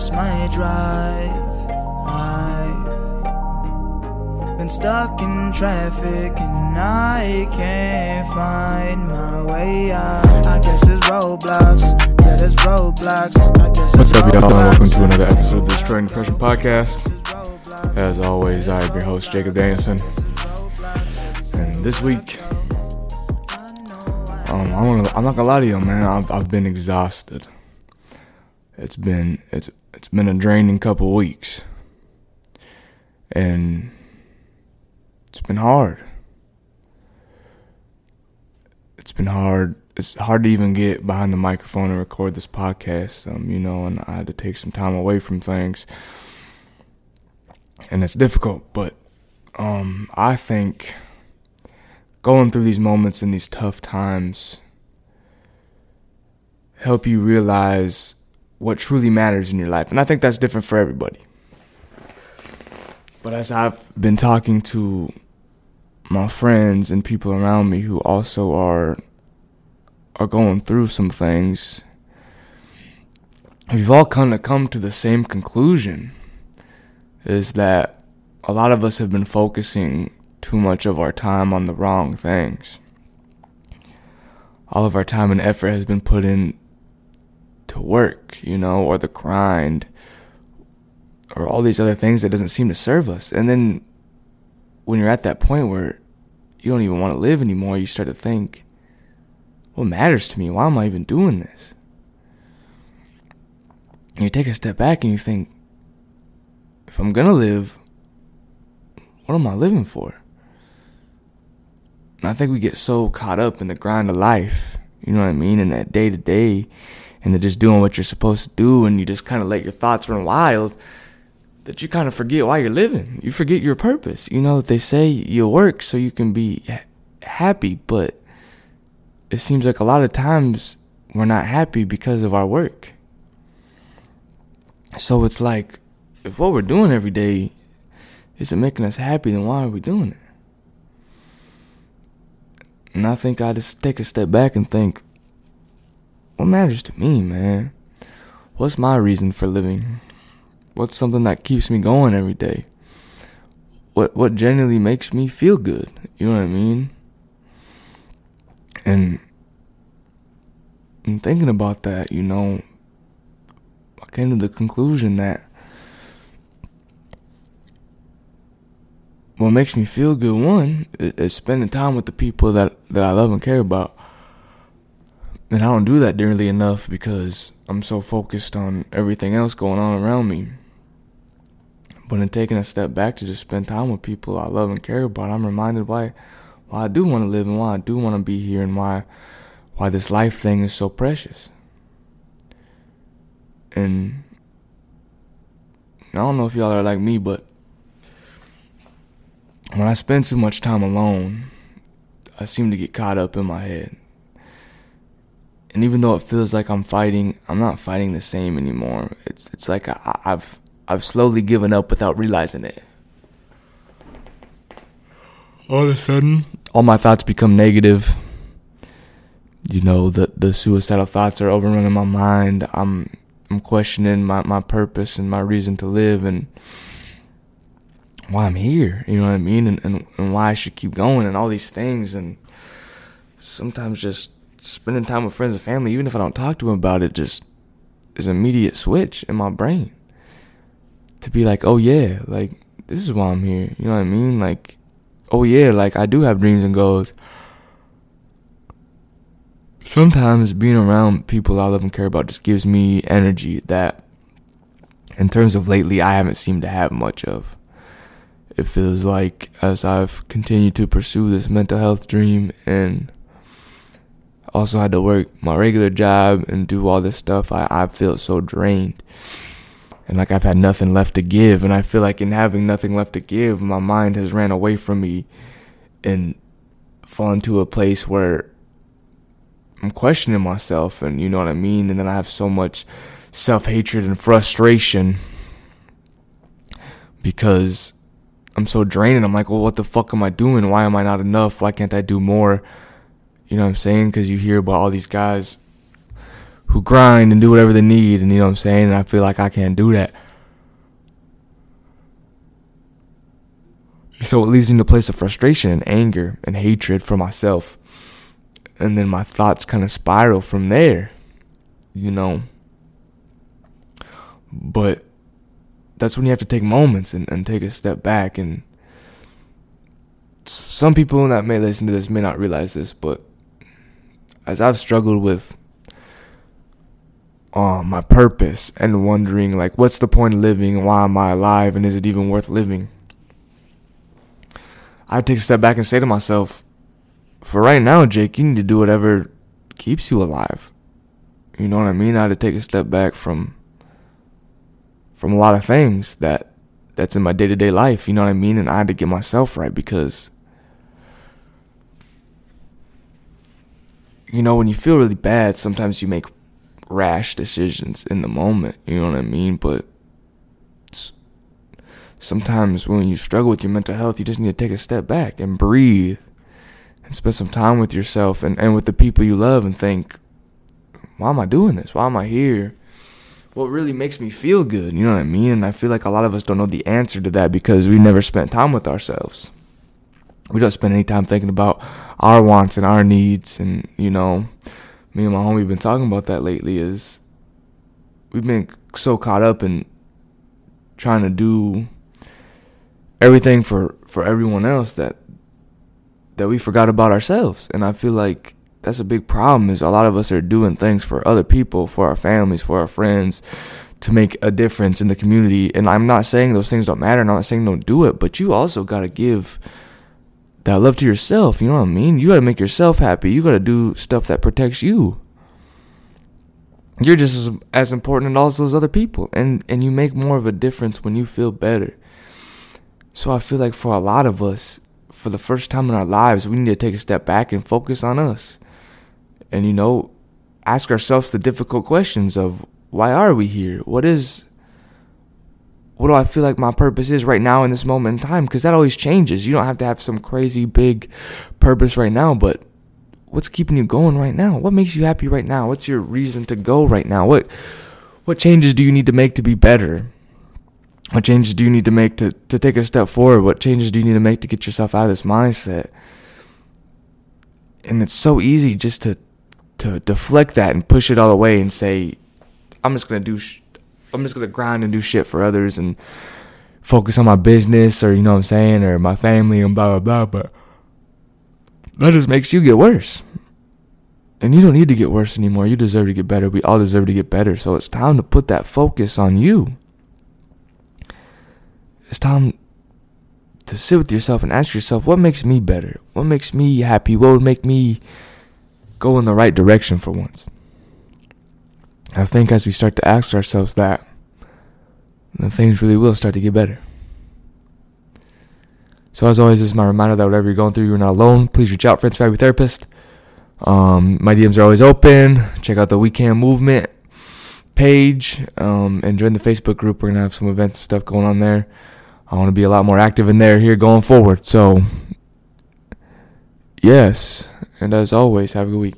lost my drive. I've been stuck in traffic and I can't find my way out. I guess it's roadblocks. Yeah, there's roadblocks. What's up, y'all? Welcome to another episode of the Destroying Depression podcast. As always, I am your host, Jacob Danielson. And this week, um, I'm, gonna, I'm not gonna lie to you, man. I've, I've been exhausted. It's been it's it's been a draining couple weeks, and it's been hard. It's been hard. It's hard to even get behind the microphone and record this podcast. Um, you know, and I had to take some time away from things and it's difficult, but um, I think going through these moments in these tough times help you realize what truly matters in your life, and I think that's different for everybody. But as I've been talking to my friends and people around me who also are are going through some things, we've all kind of come to the same conclusion is that a lot of us have been focusing too much of our time on the wrong things. All of our time and effort has been put in to work, you know, or the grind, or all these other things that doesn't seem to serve us. And then when you're at that point where you don't even want to live anymore, you start to think, what matters to me? Why am I even doing this? And you take a step back and you think, if I'm gonna live, what am I living for? And I think we get so caught up in the grind of life, you know what I mean, in that day to day, and then just doing what you're supposed to do, and you just kind of let your thoughts run wild, that you kind of forget why you're living. You forget your purpose. You know, that they say you work so you can be happy, but it seems like a lot of times we're not happy because of our work. So it's like, if what we're doing every day isn't making us happy, then why are we doing it? And I think I just take a step back and think, what matters to me, man? What's my reason for living? What's something that keeps me going every day? What what genuinely makes me feel good? You know what I mean? And and thinking about that, you know, I came to the conclusion that what makes me feel good one is spending time with the people that, that I love and care about. And I don't do that nearly enough because I'm so focused on everything else going on around me. But in taking a step back to just spend time with people I love and care about, I'm reminded why why I do want to live and why I do want to be here and why why this life thing is so precious. And I don't know if y'all are like me, but when I spend too much time alone, I seem to get caught up in my head. And even though it feels like I'm fighting, I'm not fighting the same anymore. It's it's like I, I've I've slowly given up without realizing it. All of a sudden, all my thoughts become negative. You know, the the suicidal thoughts are overrunning my mind. I'm I'm questioning my, my purpose and my reason to live and why I'm here, you know what I mean? And, and, and why I should keep going and all these things. And sometimes just spending time with friends and family, even if I don't talk to them about it, just is an immediate switch in my brain to be like, oh yeah, like this is why I'm here. You know what I mean? Like, oh yeah, like I do have dreams and goals. Sometimes being around people I love and care about just gives me energy that, in terms of lately, I haven't seemed to have much of it feels like as I've continued to pursue this mental health dream and also had to work my regular job and do all this stuff, I, I feel so drained. And like I've had nothing left to give. And I feel like in having nothing left to give, my mind has ran away from me and fallen to a place where I'm questioning myself and you know what I mean? And then I have so much self hatred and frustration because I'm so drained. I'm like, well, what the fuck am I doing? Why am I not enough? Why can't I do more? You know what I'm saying? Because you hear about all these guys who grind and do whatever they need, and you know what I'm saying. And I feel like I can't do that. So it leaves me in a place of frustration and anger and hatred for myself. And then my thoughts kind of spiral from there, you know. But that's when you have to take moments and, and take a step back. And some people that may listen to this may not realize this, but as I've struggled with uh, my purpose and wondering, like, what's the point of living? Why am I alive? And is it even worth living? I take a step back and say to myself, for right now, Jake, you need to do whatever keeps you alive. You know what I mean? I had to take a step back from from a lot of things that that's in my day to day life. You know what I mean? And I had to get myself right because you know when you feel really bad, sometimes you make rash decisions in the moment. You know what I mean? But sometimes when you struggle with your mental health, you just need to take a step back and breathe and spend some time with yourself and, and with the people you love and think, why am I doing this? Why am I here? What really makes me feel good? You know what I mean? And I feel like a lot of us don't know the answer to that because we never spent time with ourselves. We don't spend any time thinking about our wants and our needs. And, you know, me and my homie been talking about that lately is we've been so caught up in trying to do everything for for everyone else that that we forgot about ourselves and i feel like that's a big problem is a lot of us are doing things for other people for our families for our friends to make a difference in the community and i'm not saying those things don't matter i'm not saying don't do it but you also got to give that love to yourself you know what i mean you got to make yourself happy you got to do stuff that protects you you're just as, as important as all those other people and and you make more of a difference when you feel better so I feel like for a lot of us, for the first time in our lives, we need to take a step back and focus on us. And, you know, ask ourselves the difficult questions of why are we here? What is, what do I feel like my purpose is right now in this moment in time? Because that always changes. You don't have to have some crazy big purpose right now, but what's keeping you going right now? What makes you happy right now? What's your reason to go right now? What, what changes do you need to make to be better? What changes do you need to make to, to take a step forward? What changes do you need to make to get yourself out of this mindset? And it's so easy just to to deflect that and push it all away and say, I'm just gonna do, sh- I'm just gonna grind and do shit for others and focus on my business or you know what I'm saying or my family and blah blah blah. But that just makes you get worse. And you don't need to get worse anymore. You deserve to get better. We all deserve to get better. So it's time to put that focus on you. It's time to sit with yourself and ask yourself, what makes me better? What makes me happy? What would make me go in the right direction for once? I think as we start to ask ourselves that, then things really will start to get better. So as always, this is my reminder that whatever you're going through, you're not alone. Please reach out, friends, family, therapist. Um, my DMs are always open. Check out the We Can Movement page um, and join the Facebook group. We're gonna have some events and stuff going on there. I want to be a lot more active in there here going forward. So, yes. And as always, have a good week.